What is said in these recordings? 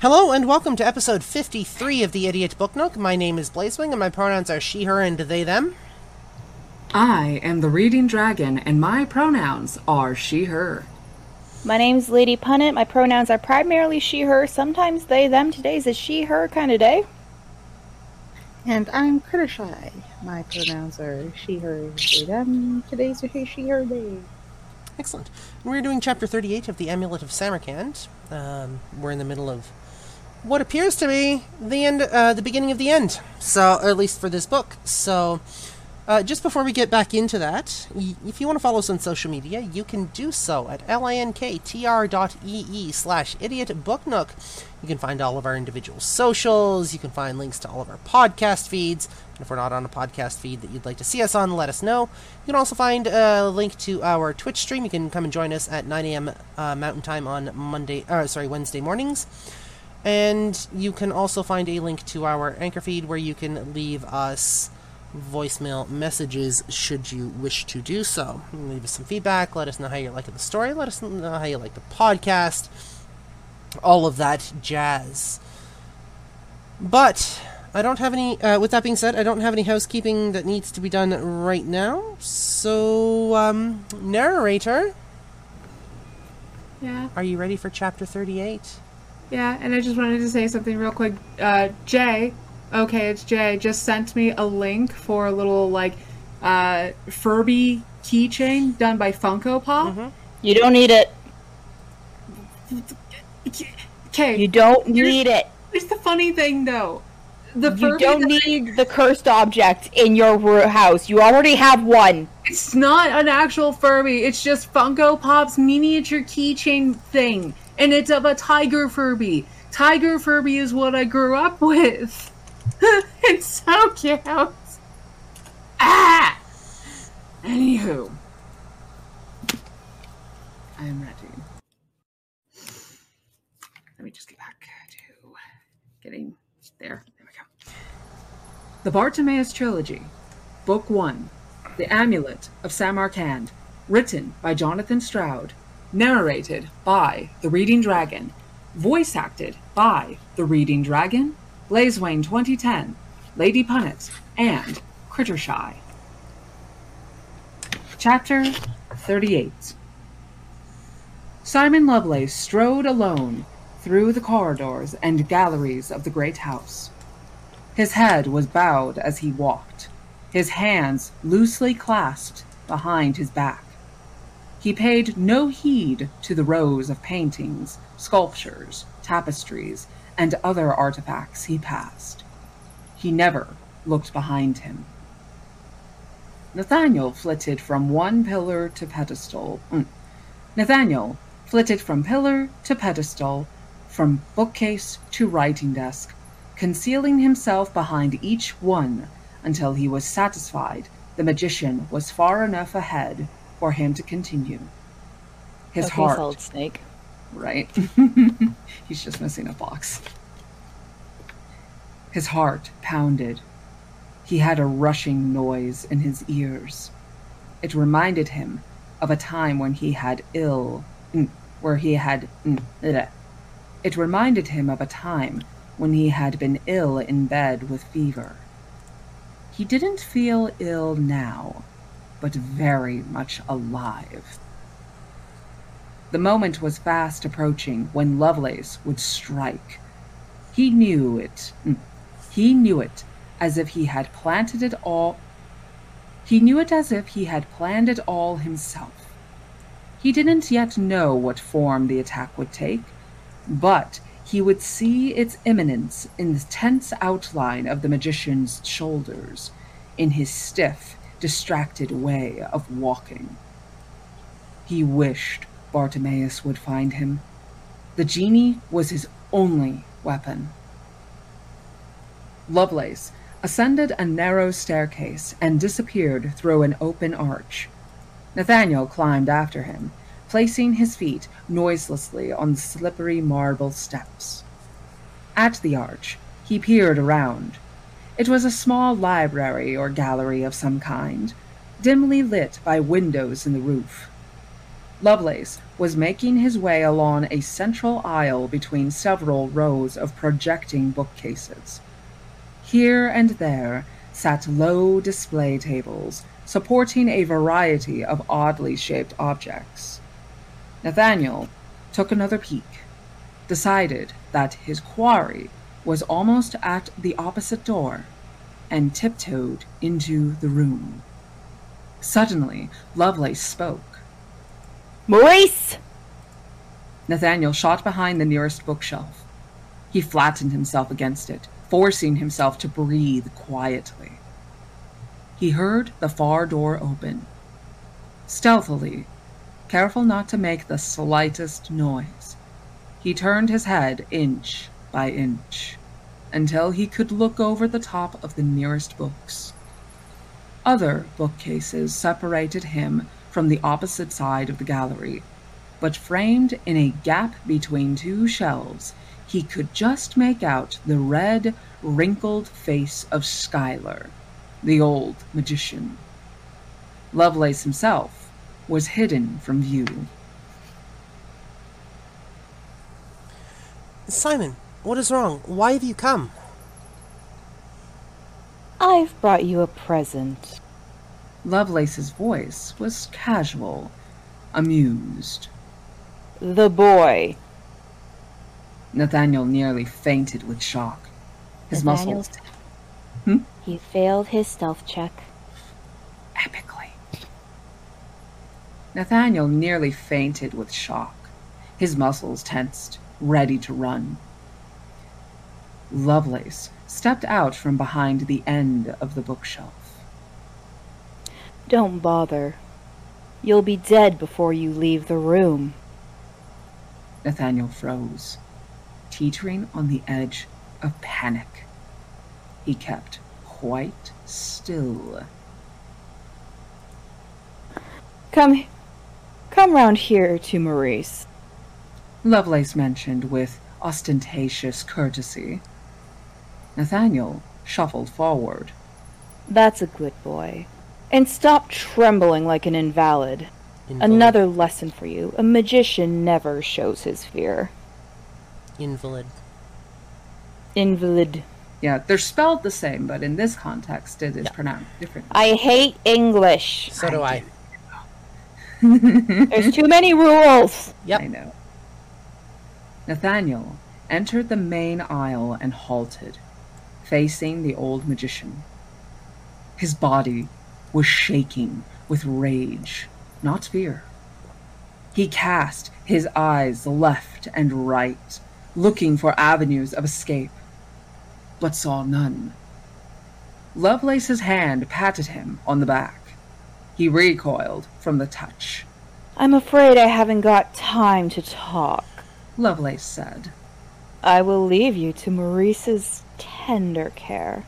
Hello and welcome to episode 53 of the Idiot Book Nook. My name is Blazewing and my pronouns are she, her, and they, them. I am the Reading Dragon, and my pronouns are she, her. My name's Lady Punit. My pronouns are primarily she, her, sometimes they, them. Today's a she, her kind of day. And I'm Crittershy. My pronouns are she, her, they, them. Today's a he, she, her day. Excellent. And we're doing chapter 38 of the Amulet of Samarkand. Um, we're in the middle of what appears to be the end, uh, the beginning of the end. So, at least for this book. So, uh, just before we get back into that, y- if you want to follow us on social media, you can do so at linktr.ee slash idiotbooknook. You can find all of our individual socials. You can find links to all of our podcast feeds. And if we're not on a podcast feed that you'd like to see us on, let us know. You can also find a link to our Twitch stream. You can come and join us at 9 a.m. Uh, Mountain Time on Monday, uh, sorry, Wednesday mornings. And you can also find a link to our Anchor feed where you can leave us voicemail messages should you wish to do so. Leave us some feedback. Let us know how you're liking the story. Let us know how you like the podcast. All of that jazz. But I don't have any. Uh, with that being said, I don't have any housekeeping that needs to be done right now. So, um, narrator, Yeah, are you ready for chapter 38? Yeah, and I just wanted to say something real quick. Uh, Jay, okay, it's Jay, just sent me a link for a little, like, uh, Furby keychain done by Funko Pop. You don't need it. Okay, You don't Here's- need it. here's the funny thing, though. The You Furby don't that I- need the cursed object in your ro- house. You already have one. It's not an actual Furby. It's just Funko Pop's miniature keychain thing, and it's of a tiger Furby. Tiger Furby is what I grew up with. it's so cute. Ah. Anywho, I am ready. Let me just get back to getting there. There we go. The Bartimaeus Trilogy, Book One. The Amulet of Samarkand, written by Jonathan Stroud, narrated by The Reading Dragon, voice acted by The Reading Dragon, Blazewing 2010, Lady Punit, and Crittershy. Chapter 38 Simon Lovelace strode alone through the corridors and galleries of the great house. His head was bowed as he walked, his hands loosely clasped behind his back. He paid no heed to the rows of paintings, sculptures, tapestries, and other artifacts he passed. He never looked behind him. Nathaniel flitted from one pillar to pedestal. mm, Nathaniel flitted from pillar to pedestal, from bookcase to writing desk, concealing himself behind each one until he was satisfied the magician was far enough ahead for him to continue. His okay, heart, Solid Snake. right? He's just missing a box. His heart pounded. He had a rushing noise in his ears. It reminded him of a time when he had ill, mm, where he had. mm. It reminded him of a time when he had been ill in bed with fever. He didn't feel ill now, but very much alive. The moment was fast approaching when Lovelace would strike. He knew it. mm, He knew it as if he had planted it all. He knew it as if he had planned it all himself. He didn't yet know what form the attack would take, but he would see its imminence in the tense outline of the magician's shoulders, in his stiff, distracted way of walking. He wished Bartimaeus would find him. The genie was his only weapon. Lovelace ascended a narrow staircase and disappeared through an open arch. Nathaniel climbed after him, placing his feet noiselessly on the slippery marble steps. At the arch, he peered around. It was a small library or gallery of some kind, dimly lit by windows in the roof. Lovelace was making his way along a central aisle between several rows of projecting bookcases. Here and there sat low display tables supporting a variety of oddly shaped objects. Nathaniel took another peek, decided that his quarry was almost at the opposite door, and tiptoed into the room. Suddenly, Lovelace spoke. Maurice! Nathaniel shot behind the nearest bookshelf. He flattened himself against it, forcing himself to breathe quietly. He heard the far door open. Stealthily, careful not to make the slightest noise, he turned his head inch by inch until he could look over the top of the nearest books. Other bookcases separated him from the opposite side of the gallery, but framed in a gap between two shelves, he could just make out the red, wrinkled face of Schuyler, the old magician. Lovelace himself was hidden from view. Simon, what is wrong? Why have you come? I've brought you a present. Lovelace's voice was casual, amused. The boy. Nathaniel nearly fainted with shock. His Nathaniel's- muscles hmm? He failed his stealth check. epically. Nathaniel nearly fainted with shock. His muscles tensed, ready to run. Lovelace stepped out from behind the end of the bookshelf. Don't bother. You'll be dead before you leave the room. Nathaniel froze, teetering on the edge of panic. He kept quite still. Come, come round here to Maurice. Lovelace mentioned with ostentatious courtesy. Nathaniel shuffled forward. That's a good boy. And stop trembling like an invalid. Invalid. Another lesson for you. A magician never shows his fear. Invalid. Invalid. Yeah, they're spelled the same, but in this context, it is pronounced differently. I hate English. So do I. There's too many rules. Yep. I know. Nathaniel entered the main aisle and halted, facing the old magician. His body was shaking with rage, not fear. He cast his eyes left and right, looking for avenues of escape, but saw none. Lovelace's hand patted him on the back. He recoiled from the touch. I'm afraid I haven't got time to talk. Lovelace said, I will leave you to Maurice's tender care.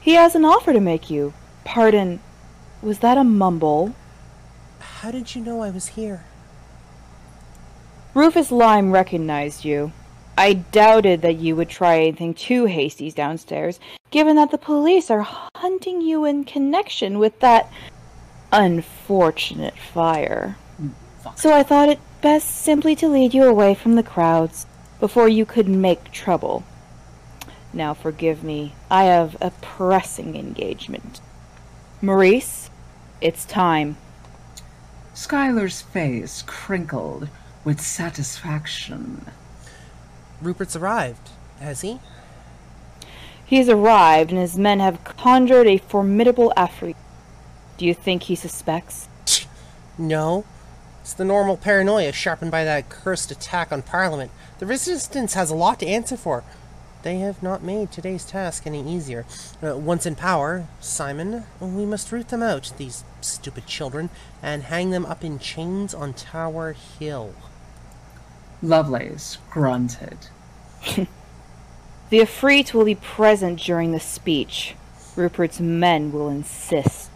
He has an offer to make you. Pardon, was that a mumble? How did you know I was here? Rufus Lime recognized you. I doubted that you would try anything too hasty downstairs, given that the police are hunting you in connection with that unfortunate fire. So I thought it best simply to lead you away from the crowds before you could make trouble. Now forgive me, I have a pressing engagement. Maurice, it's time. Schuyler's face crinkled with satisfaction. Rupert's arrived, has he? He has arrived, and his men have conjured a formidable Afreet. Do you think he suspects? No. It's the normal paranoia sharpened by that cursed attack on Parliament. The Resistance has a lot to answer for. They have not made today's task any easier. Uh, once in power, Simon, we must root them out, these stupid children, and hang them up in chains on Tower Hill. Lovelace grunted. The Afreet will be present during the speech. Rupert's men will insist.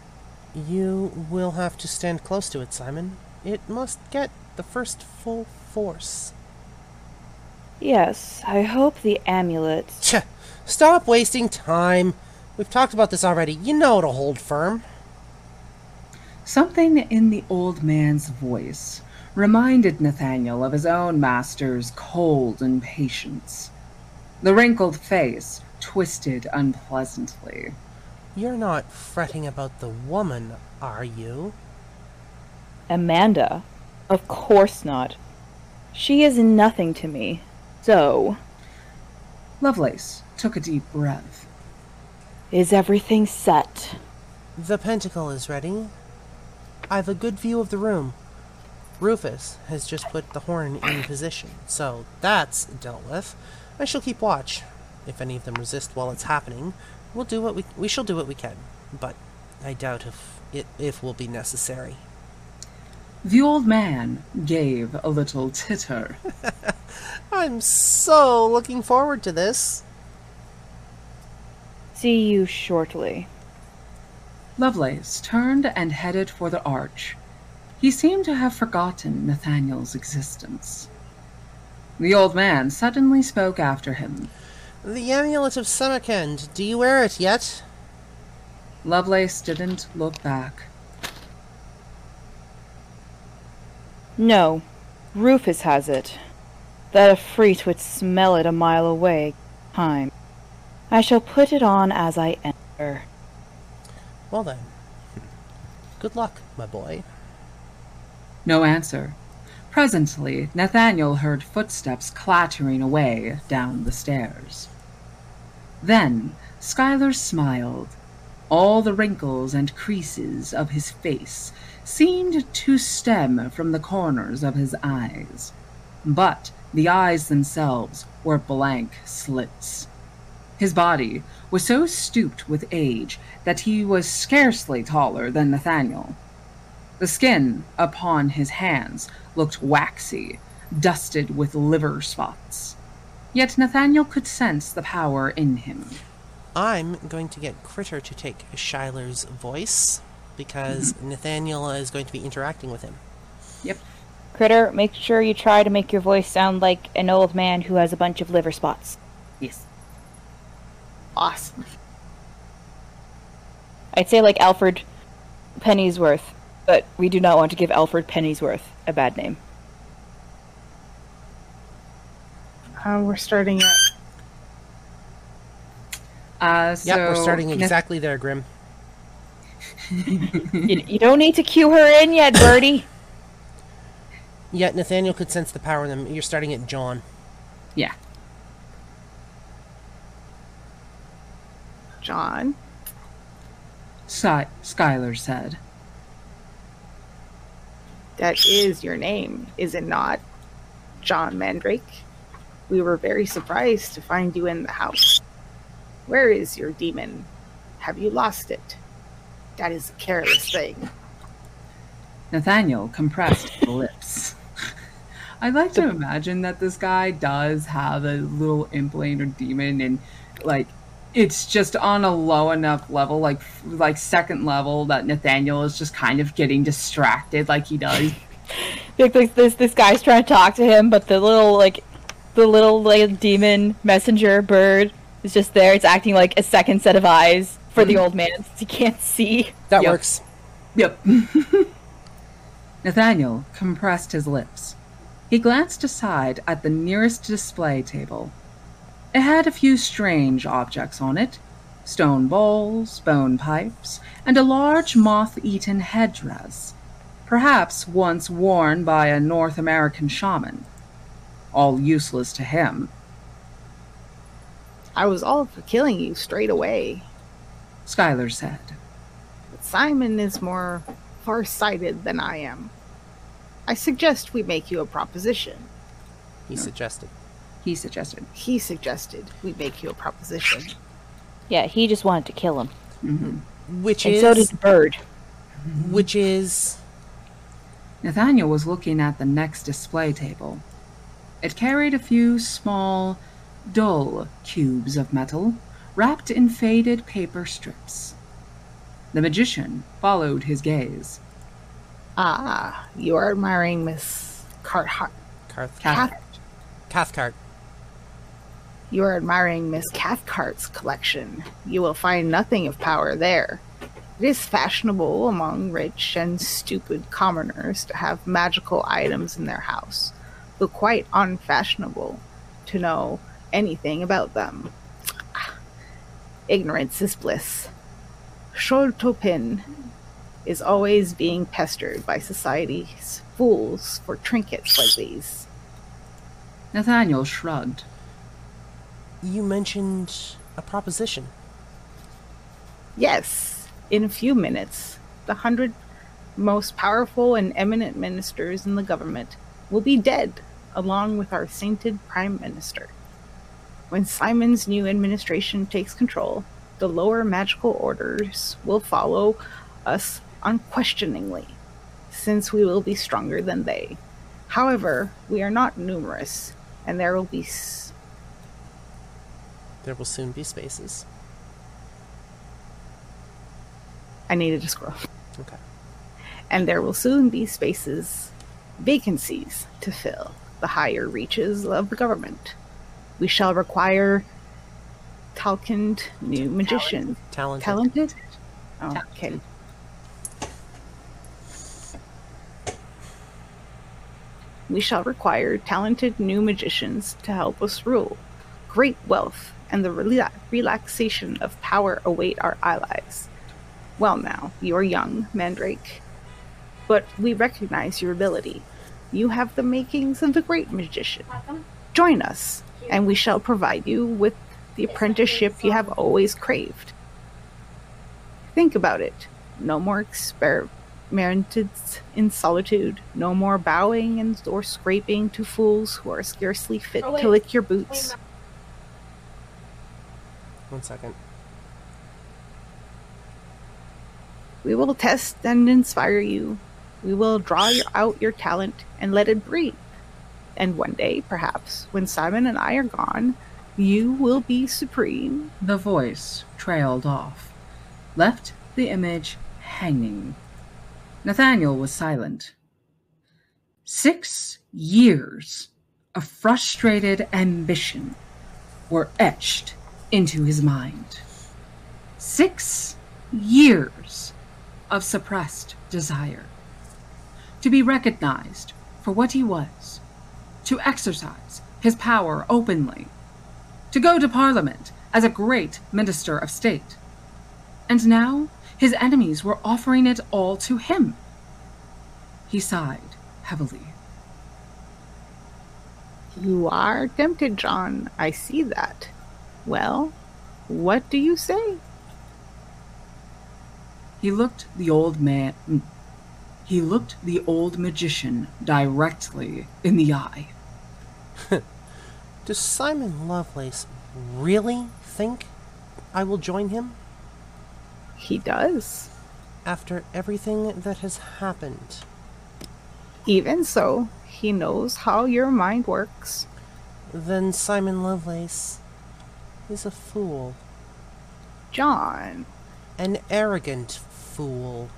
You will have to stand close to it, Simon. It must get the first full force. Yes, I hope the amulet. Tch, stop wasting time. We've talked about this already. You know it'll hold firm. Something in the old man's voice reminded Nathaniel of his own master's cold impatience. The wrinkled face twisted unpleasantly. You're not fretting about the woman, are you? Amanda? Of course not. She is nothing to me. So, Lovelace took a deep breath. is everything set? The pentacle is ready. I've a good view of the room. Rufus has just put the horn in position, so that's dealt with. I shall keep watch. If any of them resist while it's happening, we'll do what we we shall do what we can. But I doubt if it if will be necessary. The old man gave a little titter. I'm so looking forward to this. See you shortly. Lovelace turned and headed for the arch. He seemed to have forgotten Nathaniel's existence. The old man suddenly spoke after him. The amulet of Samarkand. Do you wear it yet? Lovelace didn't look back. No, Rufus has it. That a Efreet would smell it a mile away. Time. I shall put it on as I enter. Well then. Good luck, my boy. No answer. Presently, Nathaniel heard footsteps clattering away down the stairs. Then Schuyler smiled. All the wrinkles and creases of his face seemed to stem from the corners of his eyes. But the eyes themselves were blank slits. His body was so stooped with age that he was scarcely taller than Nathaniel. The skin upon his hands looked waxy, dusted with liver spots. Yet Nathaniel could sense the power in him. I'm going to get Critter to take Shiler's voice because mm-hmm. Nathaniel is going to be interacting with him. Yep. Critter, make sure you try to make your voice sound like an old man who has a bunch of liver spots. Yes. Awesome. I'd say like Alfred Pennyworth, but we do not want to give Alfred Pennyworth a bad name. Uh, we're starting at Uh, so Yep, we're starting Nath- exactly there, Grim. you, you don't need to cue her in yet, Birdie. Yet Nathaniel could sense the power in them. You're starting at John. Yeah. John. Sky- Schuyler said. That is your name, is it not? John Mandrake. We were very surprised to find you in the house. Where is your demon? Have you lost it? That is a careless thing. Nathaniel compressed his lips. I like to imagine that this guy does have a little implant or demon, and like it's just on a low enough level, like like second level, that Nathaniel is just kind of getting distracted, like he does. Like this, this this guy's trying to talk to him, but the little like the little like demon messenger bird is just there. It's acting like a second set of eyes for the mm-hmm. old man since he can't see. That Yep. works. Yep. Nathaniel compressed his lips. He glanced aside at the nearest display table. It had a few strange objects on it stone bowls, bone pipes, and a large moth eaten headdress, perhaps once worn by a North American shaman. All useless to him. I was all for killing you straight away, Schuyler said. but Simon is more far-sighted than I am. I suggest we make you a proposition. He suggested. He suggested. He suggested we make you a proposition. Yeah, he just wanted to kill him, mm-hmm. Which and is so did the bird. Mm-hmm. which is Nathaniel was looking at the next display table. It carried a few small, dull cubes of metal wrapped in faded paper strips. The magician followed his gaze. Ah, you are admiring Miss Carthart. Carth- Cath- Cathcart. You are admiring Miss Cathcart's collection. You will find nothing of power there. It is fashionable among rich and stupid commoners to have magical items in their house, but quite unfashionable to know anything about them. Ignorance is bliss. Sholto Pinn is always being pestered by society's fools for trinkets like these. Nathaniel shrugged. You mentioned a proposition. Yes, in a few minutes, the hundred most powerful and eminent ministers in the government will be dead, along with our sainted prime minister. When Simon's new administration takes control, the lower magical orders will follow us unquestioningly, since we will be stronger than they. However, we are not numerous, and there will be. S- There will soon be spaces. I needed to scroll. Okay. and there will soon be spaces, vacancies to fill the higher reaches of the government. We shall require talcant new magician. Talented. Talented? Oh, okay. We shall require talented new magicians to help us rule. Great wealth and the rela- relaxation of power await our allies. Well, now, you are young, Mandrake, but we recognize your ability. You have the makings of a great magician. Join us, and we shall provide you with the apprenticeship you have always craved. Think about it. No more experimented in solitude. No more bowing and or scraping to fools who are scarcely fit to lick your boots. One second. We will test and inspire you. We will draw your, out your talent and let it breathe. And one day, perhaps, when Simon and I are gone, you will be supreme. The voice trailed off, left the image hanging. Nathaniel was silent. Six years of frustrated ambition were etched into his mind. Six years of suppressed desire. To be recognized for what he was, to exercise his power openly, to go to Parliament as a great minister of state. And now his enemies were offering it all to him. He sighed heavily. You are tempted, John. I see that. Well, what do you say? He looked the old man. Mm, he looked the old magician directly in the eye. Does Simon Lovelace really think I will join him He does. after everything that has happened? Even so, he knows how your mind works. Then Simon Lovelace is a fool. John, An arrogant fool.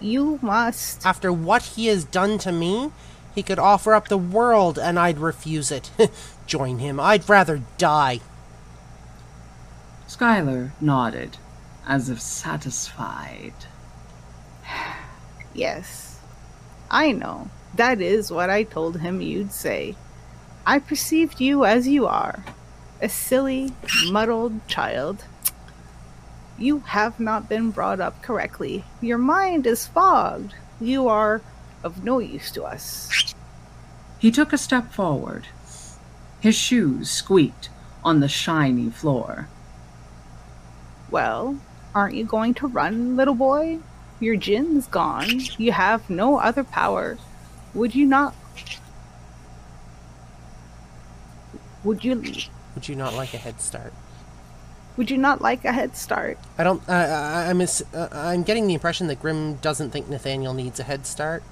you must. After what he has done to me, he could offer up the world and I'd refuse it. Join him. I'd rather die. Schuyler nodded, as if satisfied. Yes, I know. That is what I told him you'd say. I perceived you as you are a silly, muddled child. You have not been brought up correctly. Your mind is fogged. You are of no use to us. He took a step forward. His shoes squeaked on the shiny floor. Well, aren't you going to run, little boy? Your gin's gone. You have no other power. Would you not? Would you? Would you not like a head start? Would you not like a head start? I don't. Uh, I, I'm. ass- Uh, I'm getting the impression that Grim doesn't think Nathaniel needs a head start.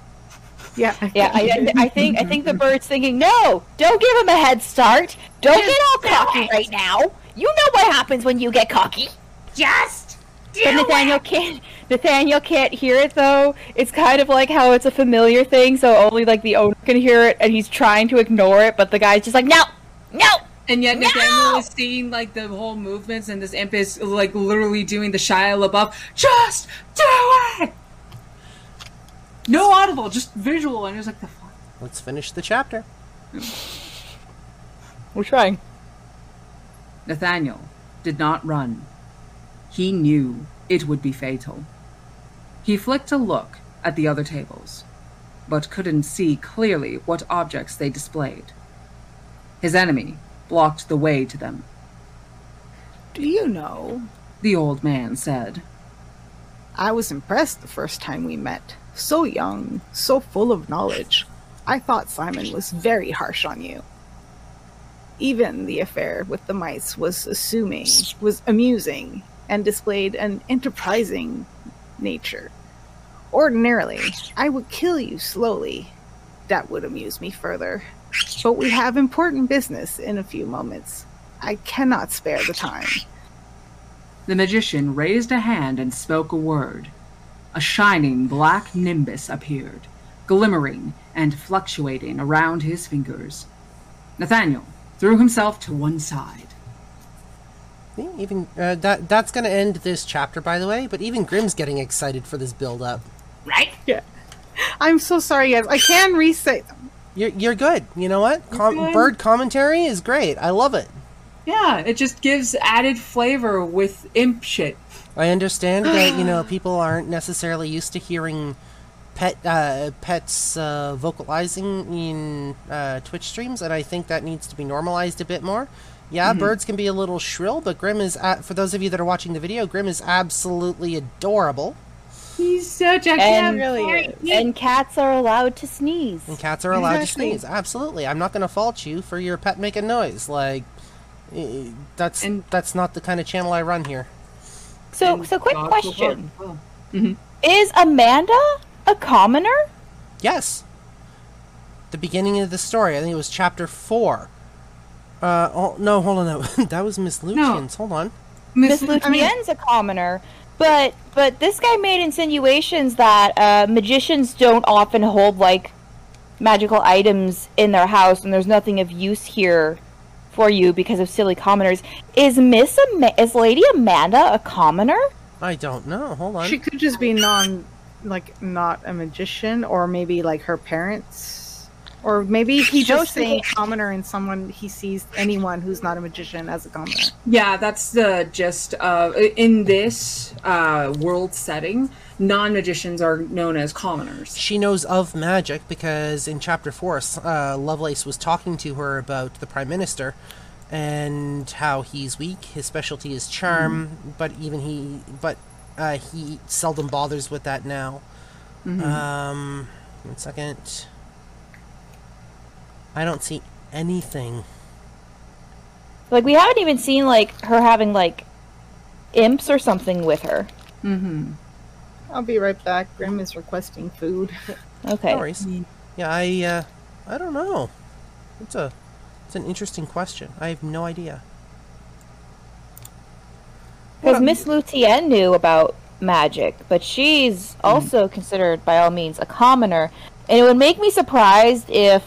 Yeah. Yeah, I, I think I think the bird's thinking, no, don't give him a head start. Don't get all cocky right now. You know what happens when you get cocky. Just do But Nathaniel can't. Nathaniel can't hear it though. It's kind of like how it's a familiar thing, so only like the owner can hear it, and he's trying to ignore it, but the guy's just like, no, no, And yet Nathaniel is seeing like the whole movements, and this imp is like literally doing the Shia LaBeouf. Just do it. No audible, just visual, and it's like the fuck. Let's finish the chapter. We're trying. Nathaniel did not run. He knew it would be fatal. He flicked a look at the other tables, but couldn't see clearly what objects they displayed. His enemy blocked the way to them, Do you know? the old man said. I was impressed the first time we met. So young, so full of knowledge. I thought Simon was very harsh on you. Even the affair with the mice was assuming, was amusing, and displayed an enterprising nature. Ordinarily, I would kill you slowly. That would amuse me further. But we have important business in a few moments. I cannot spare the time. The magician raised a hand and spoke a word. A shining black nimbus appeared, glimmering and fluctuating around his fingers. Nathaniel threw himself to one side. Yeah, Even uh, that that's going to end this chapter, by the way. But even Grim's getting excited for this build up. Right? Yeah. I'm so sorry, guys. I can reset them. You're you're good. You know what? Com- bird commentary is great. I love it. Yeah, it just gives added flavor with imp shit. I understand that you know people aren't necessarily used to hearing pet uh, pets uh, vocalizing in uh, Twitch streams, and I think that needs to be normalized a bit more. Yeah, birds can be a little shrill, but Grim is a for those of you that are watching the video, Grim is absolutely adorable, He's such a And- cat Really boy. is. And cats are allowed to sneeze. and cats are allowed Exactly. to sneeze. Absolutely, I'm not going to fault you for your pet making noise. Like eh, that's And- that's not the kind of channel I run here. So, And so quick dogs will question: bark. Oh. Is Amanda a commoner? Yes. The beginning of the story. I think it was chapter four. Uh, oh, no, hold on. No. that was Miss Lucian's. Hold on. Miss Miss Lucien's a commoner, but but this guy made insinuations that uh, magicians don't often hold like magical items in their house, and there's nothing of use here for you because of silly commoners. Is Miss Ama- is Lady Amanda a commoner? I don't know. Hold on. She could just be non, like not a magician, or maybe like her parents, or maybe he just she saying commoner and someone he sees anyone who's not a magician as a commoner. Yeah, that's the gist of in this uh, world setting. Non magicians are known as commoners. she knows of magic because in chapter four, uh, Lovelace was talking to her about the prime minister and how he's weak. His specialty is charm, but even he, but uh, he seldom bothers with that now. Um, one second. I don't see anything. Like we haven't even seen like her having like imps or something with her. Mm-hmm. I'll be right back. Grim is requesting food. Okay. No worries. Yeah, I, uh, I don't know. It's a, it's an interesting question. I have no idea. Because Miss Lutien knew about magic, but she's also considered, by all means, a commoner. And it would make me surprised if,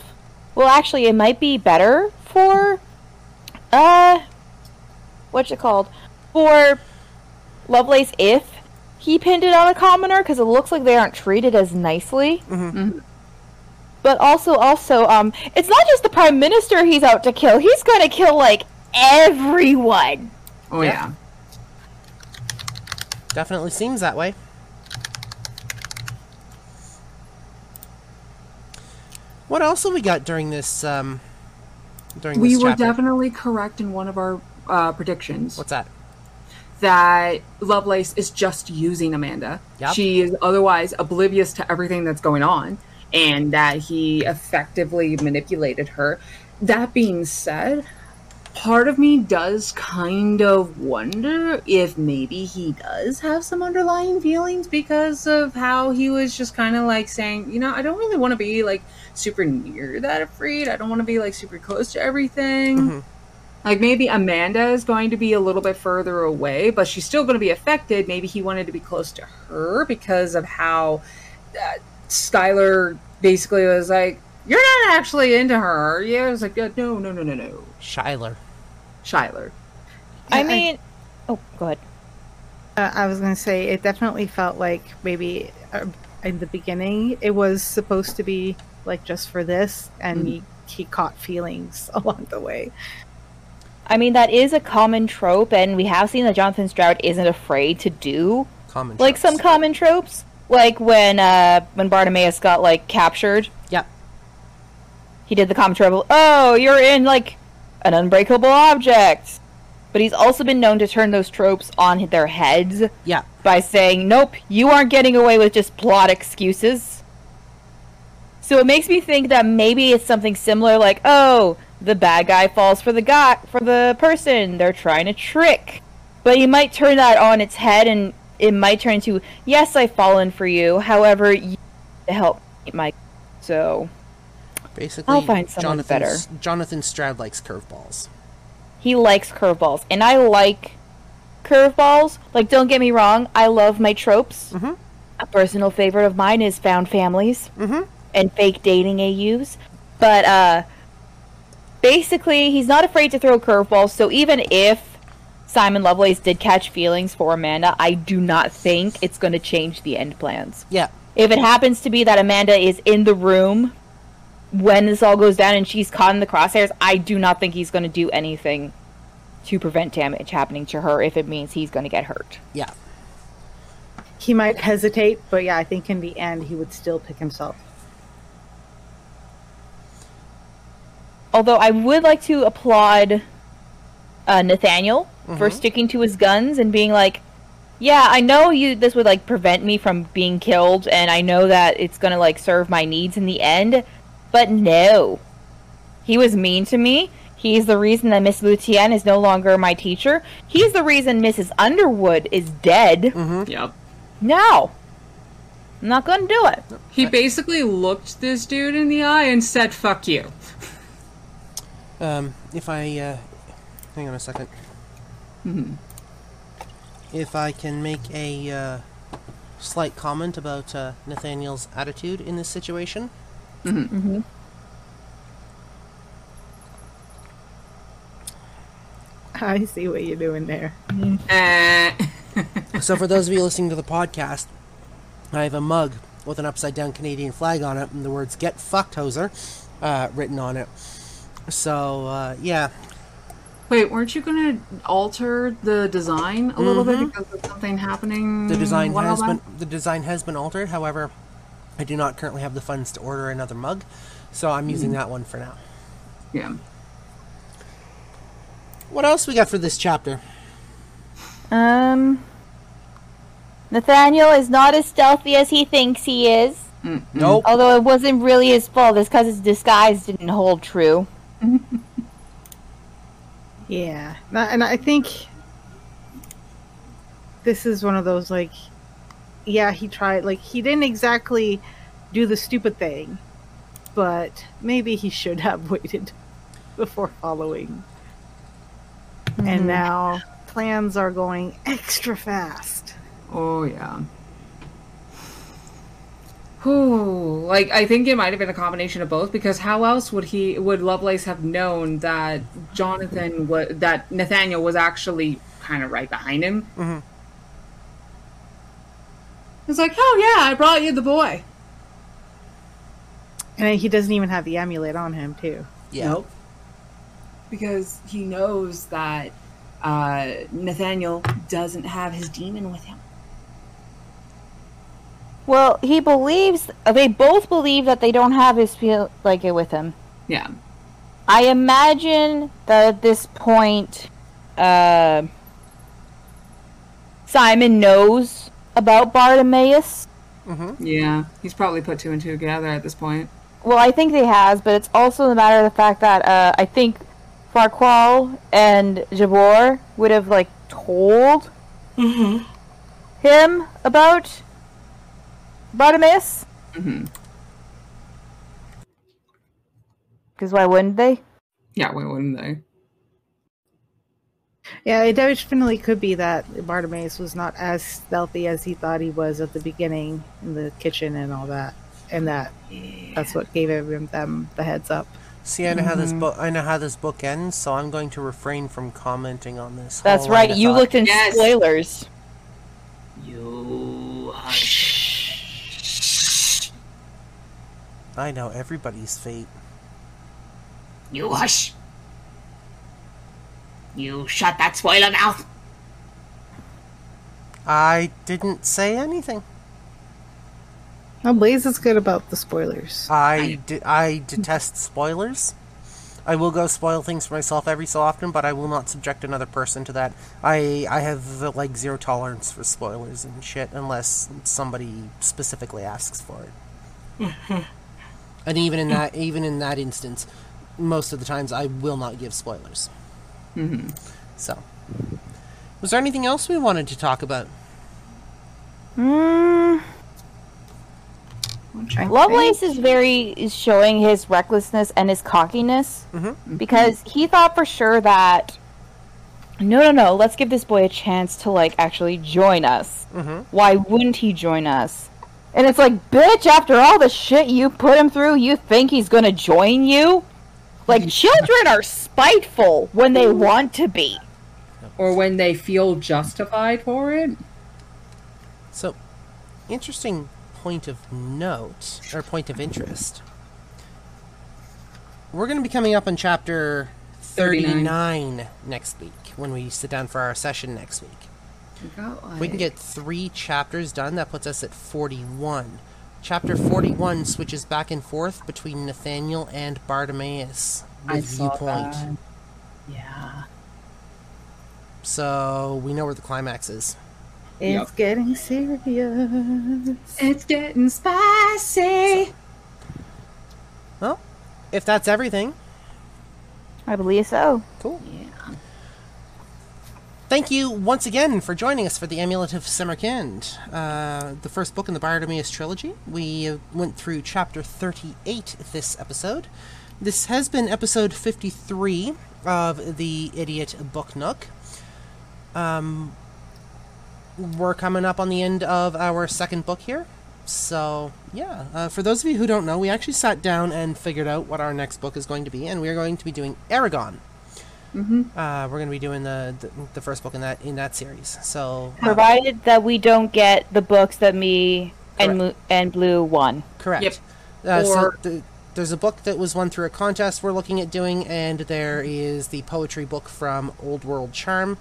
well, actually, it might be better for, uh, what's it called? For Lovelace if he pinned it on a commoner, because it looks like they aren't treated as nicely. But also, also, um, it's not just the prime minister he's out to kill. He's gonna kill like everyone. Oh yeah. Definitely seems that way. What else have we got during this, um, during We this were chapter? definitely correct in one of our uh, predictions What's that? that Lovelace is just using Amanda. Yep. She is otherwise oblivious to everything that's going on, and that he effectively manipulated her. That being said, part of me does kind of wonder if maybe he does have some underlying feelings because of how he was just kind of like saying, you know, I don't really want to be like super near that Afreet. I don't want to be like super close to everything. Mhm. Like maybe Amanda is going to be a little bit further away, but she's still going to be affected. Maybe he wanted to be close to her because of how uh, Skylar basically was like, "You're not actually into her, are you?" I was like, "Uh, "No, no, no, no, no." Shyler. Shiler. I I- mean, oh, go ahead. Uh, I was going to say it definitely felt like maybe uh, in the beginning it was supposed to be like just for this, and he, he caught feelings along the way. I mean, that is a common trope, and we have seen that Jonathan Stroud isn't afraid to do Common like some common tropes, like when uh when Bartimaeus got like captured. Yep. He did the common trope. Oh, you're in like an unbreakable object. But he's also been known to turn those tropes on their heads Yeah. by saying, "Nope, you aren't getting away with just plot excuses." So it makes me think that maybe it's something similar, like, "Oh, the bad guy falls for the guy for the person they're trying to trick." But you might turn that on its head, and it might turn into, "Yes, I've fallen for you. However, you need to help me, my." So Basically, I'll find someone Jonathan, better. Jonathan Stroud likes curveballs. he likes curveballs, and I like curveballs. Like, don't get me wrong, I love my tropes. Mhm. A personal favorite of mine is found families Mhm. And fake dating AUs. But uh, basically, he's not afraid to throw curveballs. So even if Simon Lovelace did catch feelings for Amanda, I do not think it's going to change the end plans. Yeah. If it happens to be that Amanda is in the room when this all goes down and she's caught in the crosshairs, I do not think he's going to do anything to prevent damage happening to her if it means he's going to get hurt. Yeah. He might hesitate, but yeah, I think in the end he would still pick himself. Although I would like to applaud uh, Nathaniel for sticking to his guns and being like, "Yeah, I know you. This would like prevent me from being killed, and I know that it's gonna like serve my needs in the end." But no, he was mean to me. He's the reason that Miss Lutien is no longer my teacher. He's the reason Mrs. Underwood is dead. Mm-hmm. Yep. No, I'm not gonna do it. He basically looked this dude in the eye and said, fuck you. Um, if I, uh, hang on a 2nd If I can make a uh, slight comment about uh, Nathaniel's attitude in this situation. I see what you're doing there. Eh. So, for those of you listening to the podcast, I have a mug with an upside down Canadian flag on it and the words "Get fucked, hoser" uh, written on it. So, uh, yeah, Wait, weren't you going to alter the design a little bit because of something happening? the design a while has been the design has been altered. However, I do not currently have the funds to order another mug, so I'm using that one for now. Yeah. What else we got for this chapter? Um, Nathaniel is not as stealthy as he thinks he is. Nope. Although it wasn't really his fault, it's because his disguise didn't hold true. Yeah, and I think this is one of those like, yeah, he tried. Like he didn't exactly do the stupid thing, but maybe he should have waited before following. And mm-hmm. now plans are going extra fast. Oh, yeah. Ooh, like I think it might have been a combination of both because how else would he would Lovelace have known that Jonathan was that Nathaniel was actually kind of right behind him? Mm-hmm. It's like, oh yeah, I brought you the boy. And he doesn't even have the amulet on him, too. Yeah. Nope. Because he knows that uh, Nathaniel doesn't have his demon with him. Well, he believes they both believe that they don't have his feel like it with him. Yeah. I imagine that at this point, uh, Simon knows about Bartimaeus. Yeah. He's probably put two and two together at this point. Well, I think he has, but it's also a matter of the fact that uh, I think Faquarl and Jabor would have like told him about Bartimaeus. Mhm. Because why wouldn't they? Yeah, why wouldn't they? Yeah, it definitely could be that Bartimaeus was not as stealthy as he thought he was at the beginning in the kitchen and all that, and that that's what gave him them the heads up. See, I know how this Mm-hmm. book. I know how this book ends, so I'm going to refrain from commenting on this. That's whole right. You thought. looked in Yes. spoilers. You hush. I know everybody's fate. You hush. You shut that spoiler mouth. I didn't say anything. Now, Blaze is good about the spoilers. I, de- I detest spoilers. I will go spoil things for myself every so often, but I will not subject another person to that. I I have like zero tolerance for spoilers and shit unless somebody specifically asks for it. and even in that even in that instance, most of the times I will not give spoilers. Mm-hmm. So, was there anything else we wanted to talk about? Mm, I'm trying to Lovelace is very is showing his recklessness and his cockiness Mhm. because he thought for sure that no, no, no, let's give this boy a chance to like actually join us. Mhm. Why wouldn't he join us? And it's like, bitch, after all the shit you put him through, you think he's gonna join you? Like children are spiteful when they want to be. Or when they feel justified for it. So, interesting point of note, or point of interest. We're going to be coming up on chapter 39, 39. next week when we sit down for our session next week. We got We can get three chapters done, that puts us at 41. Chapter 41 switches back and forth between Nathaniel and Bartimaeus I with saw viewpoint. that. Yeah. So, we know where the climax is. It's Yep. getting serious. It's getting spicy. Well, if that's everything, I believe so. cool. Yeah. Thank you once again for joining us for the Amulet of Samarkand, uh, the first book in the Bartimaeus trilogy. We went through chapter 38 this episode. This has been episode 53 of the Idiot Book Nook. Um, we're coming up on the end of our second book here. So, yeah, uh, for those of you who don't know, we actually sat down and figured out what our next book is going to be, and we are going to be doing Eragon. Mm-hmm. Uh, we're going to be doing the, the the first book in that in that series. So uh, Provided that we don't get the books that me and Mo- and Blue won. correct. Yep. Uh, so Or- the, there's a book that was won through a contest we're looking at doing, and there is the poetry book from Old World Charm.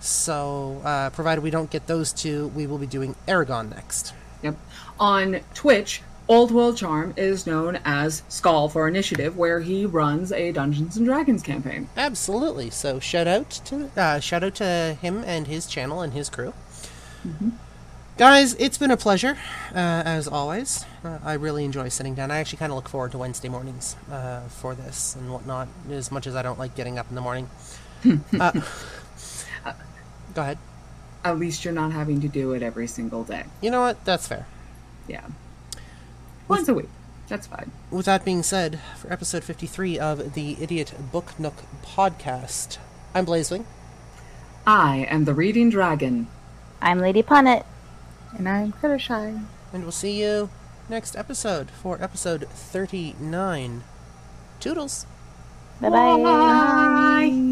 So uh, provided we don't get those two, we will be doing Eragon next. Yep. On Twitch, Old World Charm is known as Skull for Initiative, where he runs a Dungeons and Dragons campaign. Absolutely. So shout out to uh, shout out to him and his channel and his crew. Guys, it's been a pleasure, uh, as always. Uh, I really enjoy sitting down. I actually kind of look forward to Wednesday mornings uh, for this and whatnot, as much as I don't like getting up in the morning. uh, go ahead. At least you're not having to do it every single day. You know what? That's fair. Yeah. Once a week. That's fine. With that being said, for episode 53 of the Idiot Book Nook podcast, I'm Blazewing. I am the Reading Dragon. I'm Lady Punit. And I'm Fluttershy. and we'll see you next episode for episode 39. Toodles. Bye bye. Bye.